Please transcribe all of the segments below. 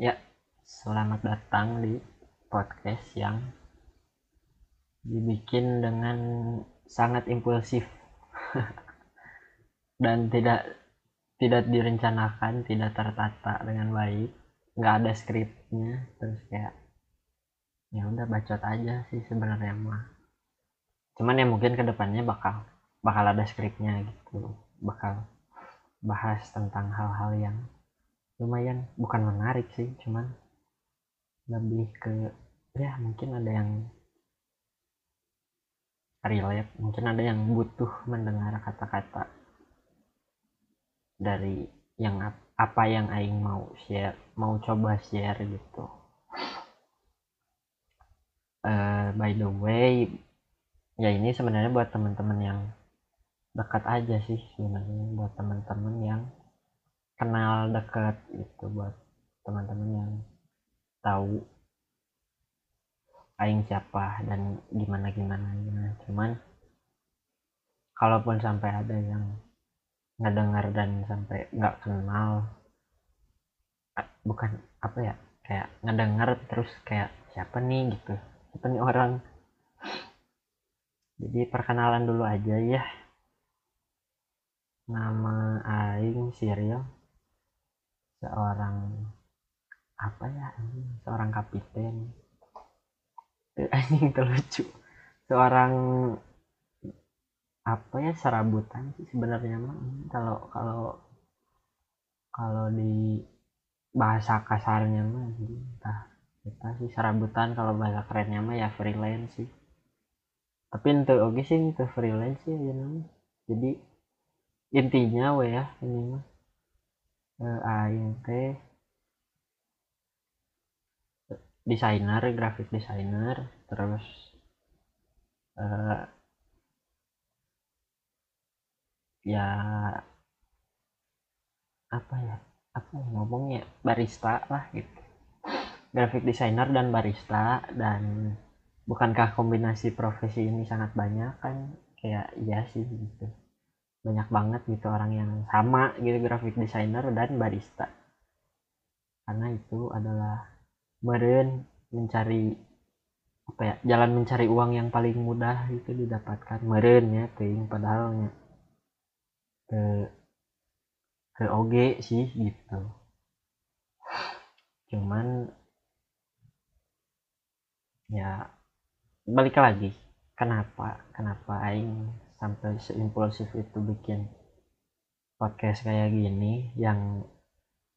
Ya, selamat datang di podcast yang dibikin dengan sangat impulsif dan tidak tidak direncanakan, tidak tertata dengan baik, nggak ada skripnya, terus kayak ya udah bacot aja sih sebenarnya mah. Cuman ya mungkin ke depannya bakal bakal ada skripnya gitu, bakal bahas tentang hal-hal yang lumayan bukan menarik sih, cuman lebih ke ya mungkin ada yang relate mungkin ada yang butuh mendengar kata-kata dari yang apa yang aing mau share mau coba share gitu. Uh, by the way ya ini sebenarnya buat teman-teman yang dekat aja sih sebenarnya buat teman-teman yang kenal dekat itu buat teman-teman yang tahu aing siapa dan gimana gimana gimana. Cuman kalaupun sampai ada yang ngedengar dan sampai nggak kenal bukan apa ya kayak ngedengar terus kayak siapa nih? gitu. Siapa nih orang? Jadi perkenalan dulu aja ya. Nama Aing Siriel seorang apa ya seorang kapiten. Anjing terlucu. Seorang apa ya serabutan sih sebenarnya mah. Kalau kalau kalau di bahasa kasarnya mah entah kita sih serabutan. Kalau bahasa kerennya mah ya freelance sih. Tapi untuk oke sih untuk freelance sih ya namanya. Jadi intinya we ya ini mah aing teh desainer graphic designer terus uh, ya apa ya apa ya ngomongnya barista lah gitu. Graphic designer dan barista dan bukankah kombinasi profesi ini sangat banyak kan? Kayak iya sih gitu banyak banget gitu orang yang sama gitu graphic designer dan barista. Karena itu adalah meren mencari apa ya jalan mencari uang yang paling mudah itu didapatkan meren ya ting padahalnya ke ke OG sih gitu. Cuman ya balik lagi kenapa kenapa aing sampai seimpulsif itu bikin podcast kayak gini yang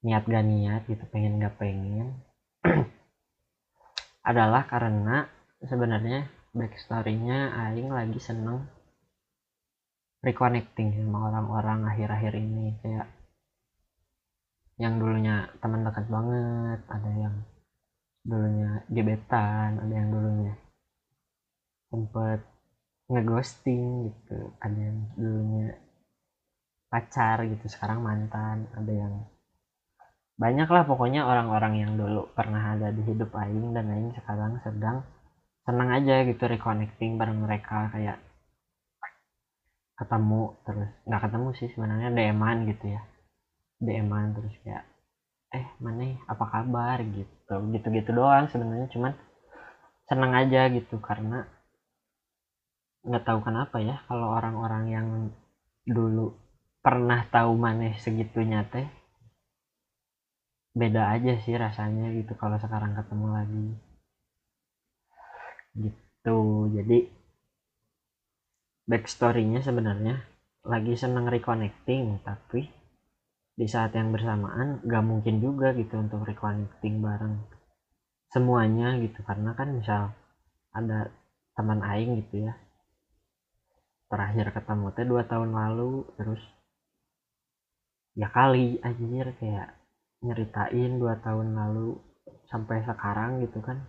niat gak niat gitu pengen gak pengen adalah karena sebenarnya backstorynya Aing lagi seneng reconnecting sama orang-orang akhir-akhir ini. Kayak yang dulunya teman dekat banget ada yang dulunya gebetan ada yang dulunya sempet ngeghosting gitu. Ada yang dulunya pacar gitu sekarang mantan. Ada yang banyak lah pokoknya orang-orang yang dulu pernah ada di hidup Aing dan Aing sekarang sedang senang aja gitu reconnecting bareng mereka kayak ketemu terus nggak ketemu sih sebenarnya DM-an gitu ya. DM-an terus kayak eh mana apa kabar? gitu. Gitu-gitu doang sebenarnya cuman senang aja gitu karena nggak tahu kenapa ya kalau orang-orang yang dulu pernah tahu mana segitunya teh beda aja sih rasanya gitu kalau sekarang ketemu lagi. Gitu jadi backstorynya sebenarnya lagi seneng reconnecting tapi di saat yang bersamaan gak mungkin juga gitu untuk reconnecting bareng semuanya gitu. Karena kan misal ada teman aing gitu ya terakhir ketemu teh dua tahun lalu terus ya kali anjir kayak nyeritain dua tahun lalu sampai sekarang gitu kan.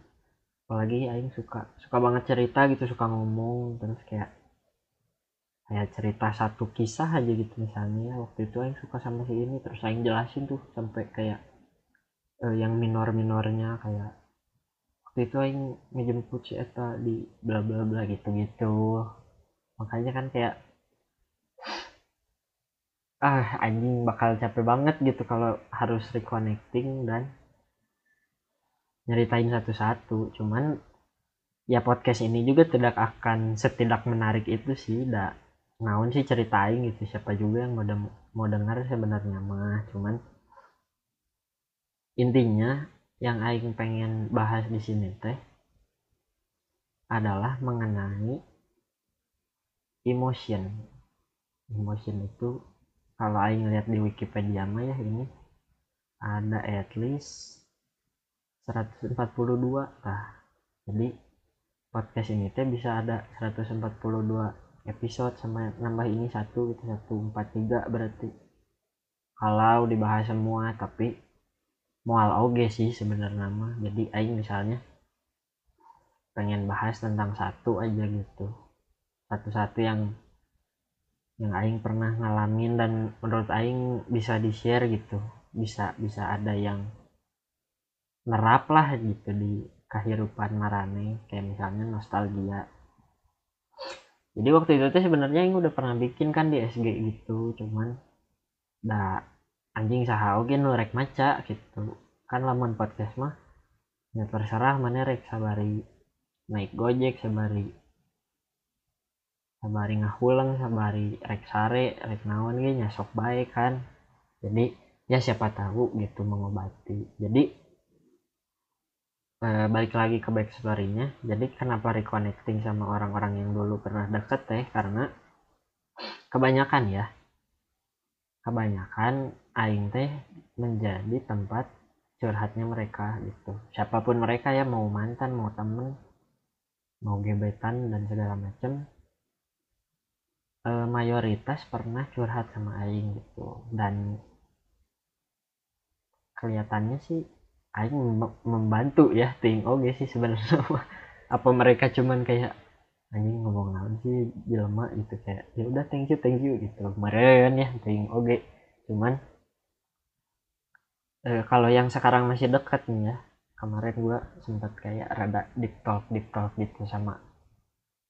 Apalagi Aing suka suka banget cerita gitu suka ngomong terus kayak kayak cerita satu kisah aja gitu misalnya. Waktu itu Aing suka sama si ini terus Aing jelasin tuh sampai kayak eh, yang minor-minornya kayak waktu itu Aing ngejemput si Eta di bla bla bla gitu gitu makanya kan kayak ah anjing bakal capek banget gitu kalau harus reconnecting dan nyeritain satu-satu. Cuman ya podcast ini juga tidak akan setidak menarik itu sih dak naon sih ceritain gitu siapa juga yang mau mau dengar sebenarnya mah. Cuman intinya yang aing pengen bahas di sini teh adalah mengenai emotion. Emotion itu kalau aing lihat di Wikipedia mah ya ini ada at least 142 lah. Jadi podcast ini teh bisa ada 142 episode sama nambah ini satu itu 143 berarti. Kalau dibahas semua tapi mual oge sih sebenarnya mah. Jadi aing misalnya pengen bahas tentang satu aja gitu satu-satu yang yang aing pernah ngalamin dan menurut aing bisa di share gitu. Bisa bisa ada yang nerap lah gitu di kehidupan marane. Kayak misalnya nostalgia. Jadi waktu itu tuh sebenarnya yang udah pernah bikin kan di SG gitu. Cuman dah anjing sah oke nu rek maca gitu. Kan laman podcast mah ya terserah mana rek sabari. Naik gojek sabari sabari ngahulang sabari rek sare rek naon gitu nyasok baik kan. Jadi ya siapa tahu gitu mengobati. Jadi uh, balik lagi ke backstory-nya. Jadi kenapa reconnecting sama orang-orang yang dulu pernah deket teh? Karena kebanyakan ya. Kebanyakan aing teh menjadi tempat curhatnya mereka gitu. Siapa pun mereka ya mau mantan mau temen mau gebetan dan segala macem. e, mayoritas pernah curhat sama aing gitu. Dan kelihatannya sih aing membantu ya ting oke sih sebenarnya. Apa mereka cuman kayak anjing ngomong naon sih? Jelema gitu. Kayak ya udah thank you thank you gitu. Kemarin ya ting oke cuman eh, kalau yang sekarang masih dekat nih ya kemarin gua sempat kayak rada deep talk deep talk gitu sama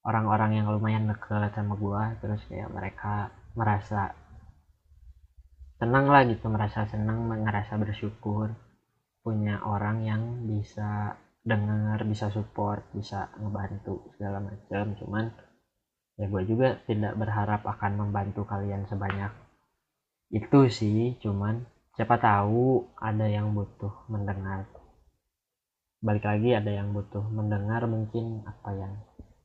orang-orang yang lumayan dekat sama gua terus kayak mereka merasa senang lah gitu merasa senang merasa bersyukur punya orang yang bisa dengar bisa support bisa ngebantu segala macam. Cuman ya gue juga tidak berharap akan membantu kalian sebanyak itu sih. Cuman siapa tahu ada yang butuh mendengar. Balik lagi ada yang butuh mendengar mungkin apa yang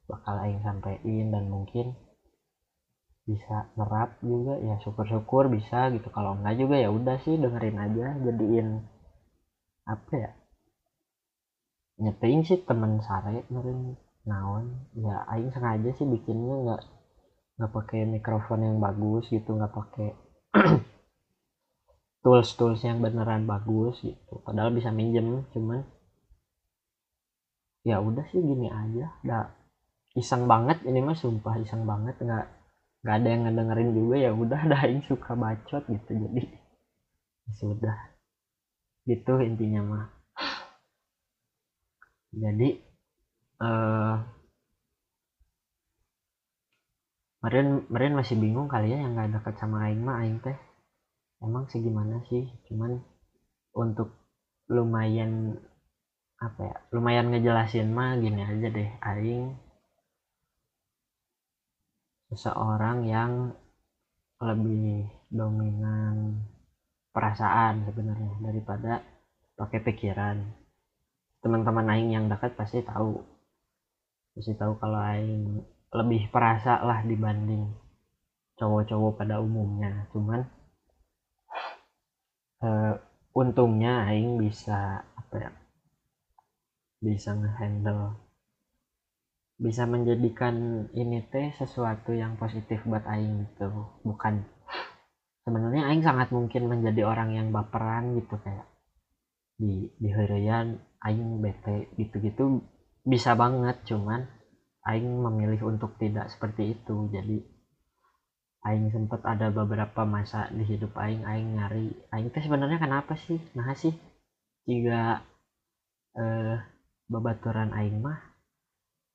bakal Aing sampaikan dan mungkin bisa nerap juga. Ya syukur-syukur bisa gitu. Kalau enggak juga ya udah sih dengerin aja. Jadiin apa ya nyeting sih temen sare kemarin naon. Ya aing sengaja sih bikinnya nggak nggak pakai mikrofon yang bagus gitu nggak pakai tools tools yang beneran bagus gitu. Padahal bisa minjem cuman ya udah sih gini aja. Udah iseng banget ini mah sumpah iseng banget nggak nggak ada yang ngedengerin juga ya udah ada yang suka bacot gitu jadi ya sudah. Gitu intinya mah. Jadi uh, Marin Marin masih bingung kali ya yang nggak dekat sama Aing mah Aing teh. Emang sih gimana sih? Cuman untuk lumayan apa ya lumayan ngejelasin mah gini aja deh Aing seseorang yang lebih dominan perasaan sebenarnya daripada pakai pikiran. Teman-teman aing yang dekat pasti tahu. Pasti tahu kalau aing lebih perasa lah dibanding cowok-cowok pada umumnya. Cuman uh, untungnya aing bisa apa ya bisa ngehandle bisa menjadikan ini teh sesuatu yang positif buat aing gitu. Bukan sebenarnya aing sangat mungkin menjadi orang yang baperan gitu kayak di di harian aing bete gitu-gitu bisa banget cuman aing memilih untuk tidak seperti itu. Jadi aing sempat ada beberapa masa di hidup aing aing nyari aing teh sebenarnya kenapa sih? Nah sih jika eh babaturan aing mah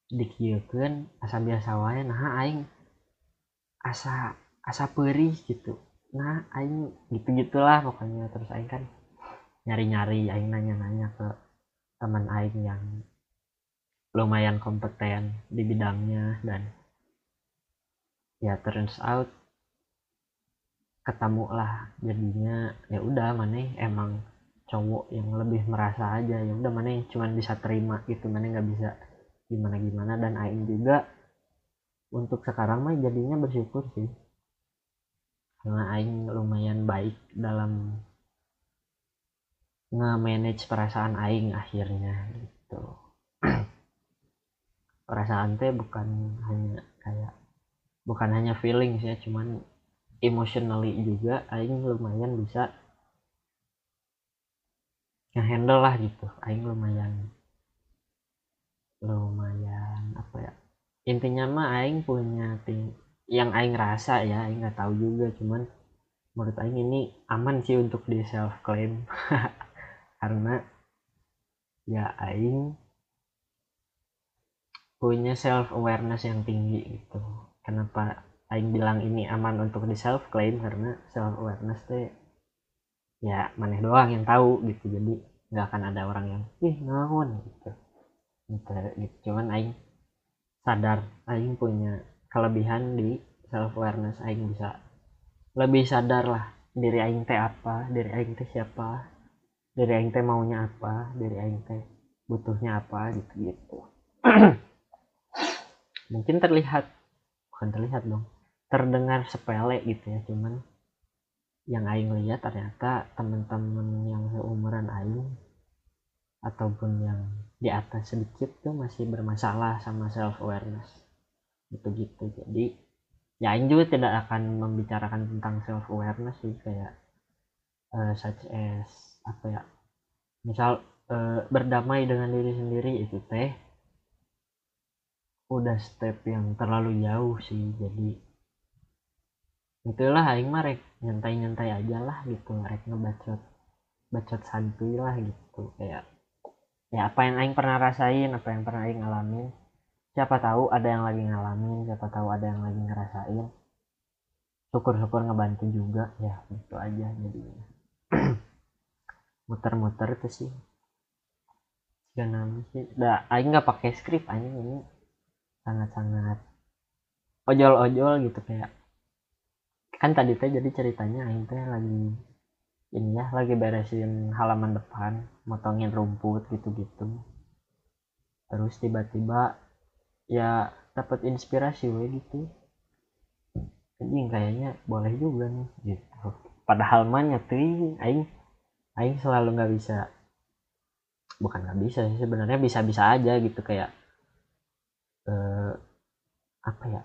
dikieukeun asa biasa wae nah aing asa asa perih gitu. Nah aing gitu gitulah pokoknya. Terus aing kan nyari nyari aing nanya nanya ke teman aing yang lumayan kompeten di bidangnya dan ya turns out ketemu lah jadinya. Ya udah mana emang cowok yang lebih merasa aja. Ya udah mana cuman bisa terima gitu mana nggak bisa gimana gimana dan aing juga untuk sekarang mah jadinya bersyukur sih. Karena aing lumayan baik dalam nge-manage perasaan aing akhirnya gitu. Perasaan teh bukan hanya kayak bukan hanya feeling ya cuman emotionally juga aing lumayan bisa ngehandle lah gitu. Aing lumayan lumayan apa ya intinya mah aing punya ting yang aing rasa ya aing nggak tahu juga cuman menurut aing ini aman sih untuk di self claim karena ya aing punya self awareness yang tinggi gitu. Kenapa aing bilang ini aman untuk di self claim karena self awareness teh ya maneh doang yang tahu gitu. Jadi nggak akan ada orang yang ih naon gitu gitu, cuman aing sadar aing punya kelebihan di self awareness aing bisa lebih sadar lah diri aing teh apa diri aing teh siapa diri aing teh maunya apa diri aing teh butuhnya apa gitu gitu mungkin terlihat bukan terlihat dong terdengar sepele gitu ya. Cuman yang aing lihat ternyata teman-teman yang seumuran aing ataupun yang di atas sedikit tuh masih bermasalah sama self awareness gitu gitu jadi ya Aing juga tidak akan membicarakan tentang self awareness sih kayak uh, such as apa ya misal uh, berdamai dengan diri sendiri itu teh udah step yang terlalu jauh sih. Jadi itulah Aing mah rek nyantai-nyantai aja lah gitu rek ngebacot bacot santuy lah gitu kayak ya apa yang Aing pernah rasain apa yang pernah Aing ngalamin. Siapa tahu ada yang lagi ngalamin siapa tahu ada yang lagi ngerasain. Syukur-syukur ngebantu juga ya itu aja jadinya. Muter-muter itu sih. Jangan sih. Dah Aing nggak pakai skrip Aing ini sangat-sangat ojol-ojol gitu kayak. Kan tadi teh jadi ceritanya Aing teh lagi ini ya lagi beresin halaman depan motongin rumput gitu-gitu. Terus tiba-tiba ya dapat inspirasi we gitu. Jadi kayaknya boleh juga nih gitu. Padahal mah tuh aing aing selalu nggak bisa. Bukan nggak bisa sih sebenarnya bisa-bisa aja gitu kayak eh, apa ya?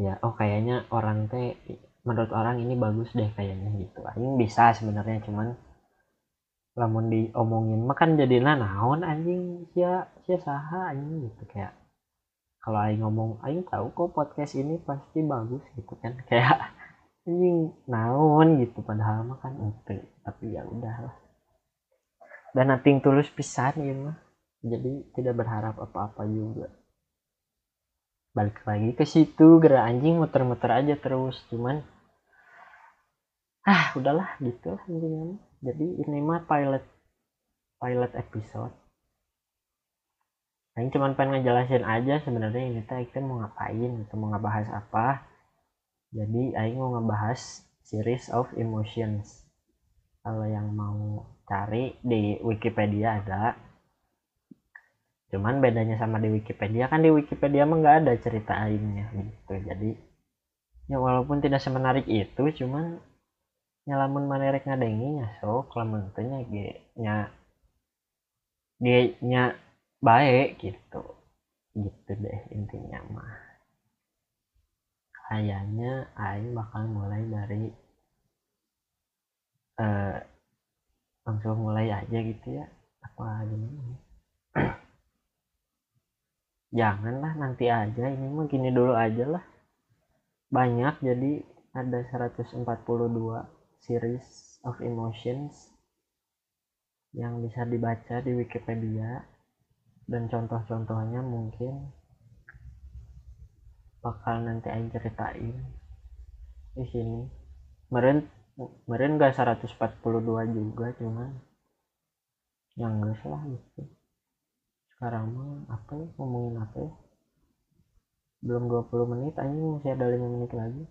Ya oh kayaknya orang teh menurut orang ini bagus deh kayaknya gitu. Aing bisa sebenarnya cuman lamun diomongin makan jadi naon anjing. Sia sia saha anjing gitu. Kayak kalau aing ngomong aing tahu kok podcast ini pasti bagus gitu kan. Kayak anjing naon gitu. Padahal mah kan itu tapi ya udahlah dan nating tulus pisan ya mah. Jadi tidak berharap apa-apa juga balik lagi ke situ gerak anjing muter-muter aja terus cuman ah udahlah gitu intinya. Jadi ini mah pilot pilot episode. Aing cuman pengen ngejelasin aja sebenarnya ini teh kita mau ngapain gitu mau ngebahas apa. Jadi Aing mau ngebahas series of emotions. Kalau yang mau cari di Wikipedia ada cuman bedanya sama di Wikipedia kan di Wikipedia emang nggak ada cerita aingnya gitu. Jadi ya walaupun tidak semenarik itu cuman nyalamun manerek ngadengi nya sok lamun teh nya dia nya baik gitu. Gitu deh intinya mah. Kayaknya aing bakal mulai dari eh langsung mulai aja gitu ya. Apa gimana janganlah nanti aja. Ini mah gini dulu aja lah. Banyak jadi ada 142 series of emotions yang bisa dibaca di Wikipedia. Dan contoh-contohnya mungkin bakal nanti aja ceritain. Di sini. Meren meren gak 142 juga cuman yang enggak salah gitu sekarang mah apa ya ngomongin apa ya? Belum 20 menit anjing masih ada 5 menit lagi.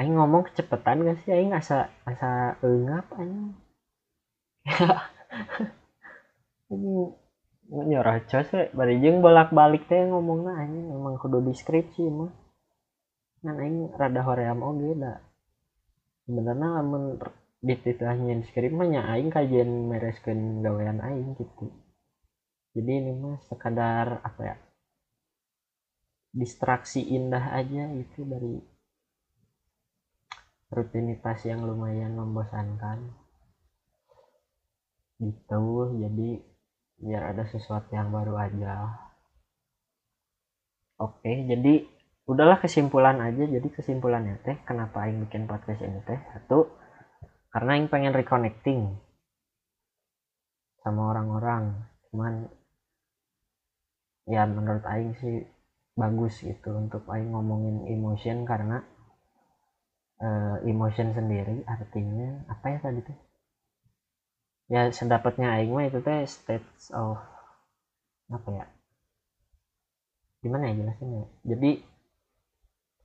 Aing ngomong kecepetan gak sih? Aing asa asa engap anjing. Ini nyerocos we bari jeung bolak-balik teh ngomongna anjing emang kudu deskripsi mah. Kan aing rada hoream oge da sebenarnya lamun dititahnya skrip mah nya aing kajian mereskeun gawean aing gitu. Jadi ini mah sekadar apa ya distraksi indah aja itu dari rutinitas yang lumayan membosankan. Gitu jadi biar ada sesuatu yang baru aja. Oke jadi udahlah kesimpulan aja. Jadi kesimpulannya teh kenapa Aing bikin podcast ini teh? Satu karena Aing pengen reconnecting sama orang-orang cuman ya menurut Aing sih bagus gitu untuk Aing ngomongin emotion karena uh, emotion sendiri artinya apa ya tadi tuh? Ya sedapatnya aing mah itu teh states of apa ya? Gimana ya jelasin ya jadi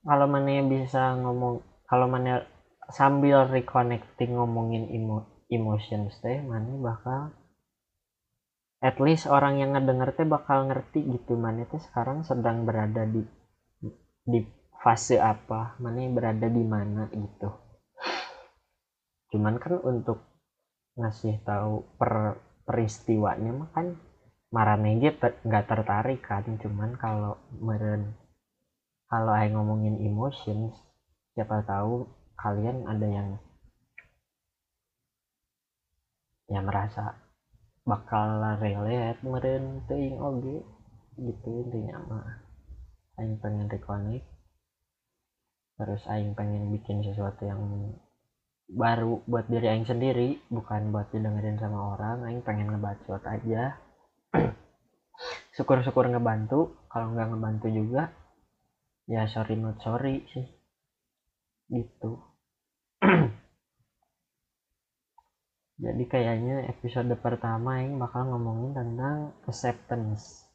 kalau mana bisa ngomong kalau mana sambil reconnecting ngomongin emo, emotions teh mana bakal at least orang yang ngedenger teh bakal ngerti gitu mana teh sekarang sedang berada di di fase apa mana berada di mana gitu. Cuman kan untuk ngasih tahu per peristiwanya mah kan maranege nggak tertarik kan. Cuman kalau meren kalau aing ngomongin emotions siapa tahu kalian ada yang ya merasa bakal relate meren teuing oge gitu intinya mah. Aing pengen reconnect terus aing pengen bikin sesuatu yang baru buat diri aing sendiri bukan buat didengerin sama orang. Aing pengen ngebacot aja. Syukur-syukur ngebantu kalau nggak ngebantu juga ya sorry not sorry sih gitu. Jadi kayaknya episode pertama yang bakal ngomongin tentang acceptance.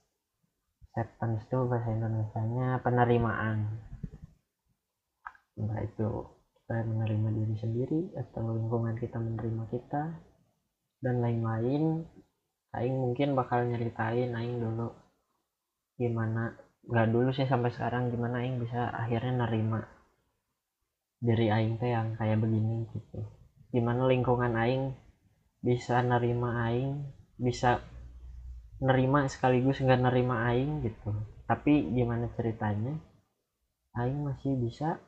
Acceptance tuh bahasa Indonesia nya penerimaan. Nah itu kita menerima diri sendiri atau lingkungan kita menerima kita dan lain-lain. Aing mungkin bakal nyeritain Aing dulu gimana nggak dulu sih sampai sekarang gimana Aing bisa akhirnya nerima diri Aing teh yang kayak begini gitu. Gimana lingkungan Aing bisa nerima Aing bisa nerima sekaligus nggak nerima Aing gitu. Tapi gimana ceritanya? Aing masih bisa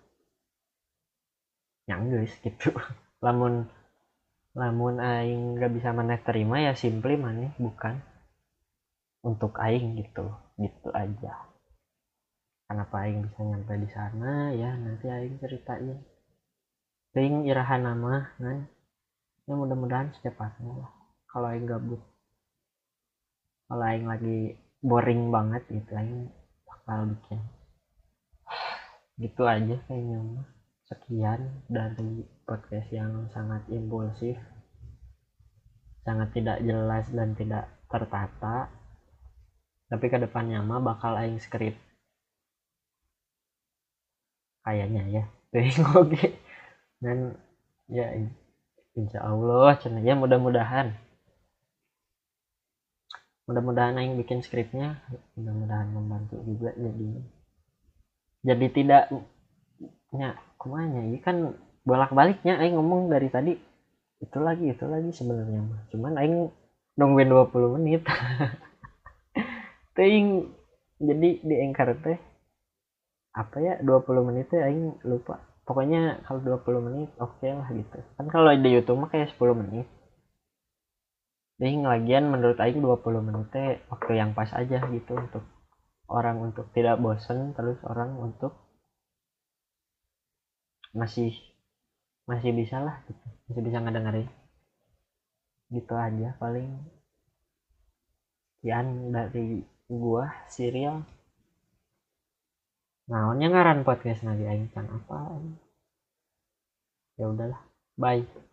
yang guys gitu. Lamun lamun aing gak bisa maneh terima ya simply maneh bukan. Untuk aing gitu gitu aja kenapa aing bisa nyampe di sana ya nanti aing ceritain. Ting irahan nama kan ya mudah-mudahan secepatnya lah. Kalau aing gabut kalau aing lagi boring banget gitu aing bakal bikin gitu aja kayaknya mah. Sekian dari podcast yang sangat impulsif sangat tidak jelas dan tidak tertata. Tapi ke depannya mah bakal aing skrip kayaknya ya. Oke dan ya insya Allah cina ya mudah-mudahan. Mudah-mudahan aing bikin skripnya mudah-mudahan membantu juga jadi jadi tidak ya kumanya. Ini kan bolak baliknya aing ngomong dari tadi itu lagi itu lagi sebenarnya mah. Cuman aing nungguin 20 menit. Ting jadi di teh apa ya 20 menit teh aing lupa. Pokoknya kalau 20 menit oke okay lah gitu. Kan kalau di YouTube mah kayak 10 menit. Jadi lagian menurut aing 20 menit teh waktu yang pas aja gitu untuk orang untuk tidak bosen terus orang untuk masih masih bisa lah gitu. Masih bisa ngedengerin. Gitu aja paling. Sekian dari gua serial naonnya ngaran podcast lagi aing apa? Ya udahlah. Bye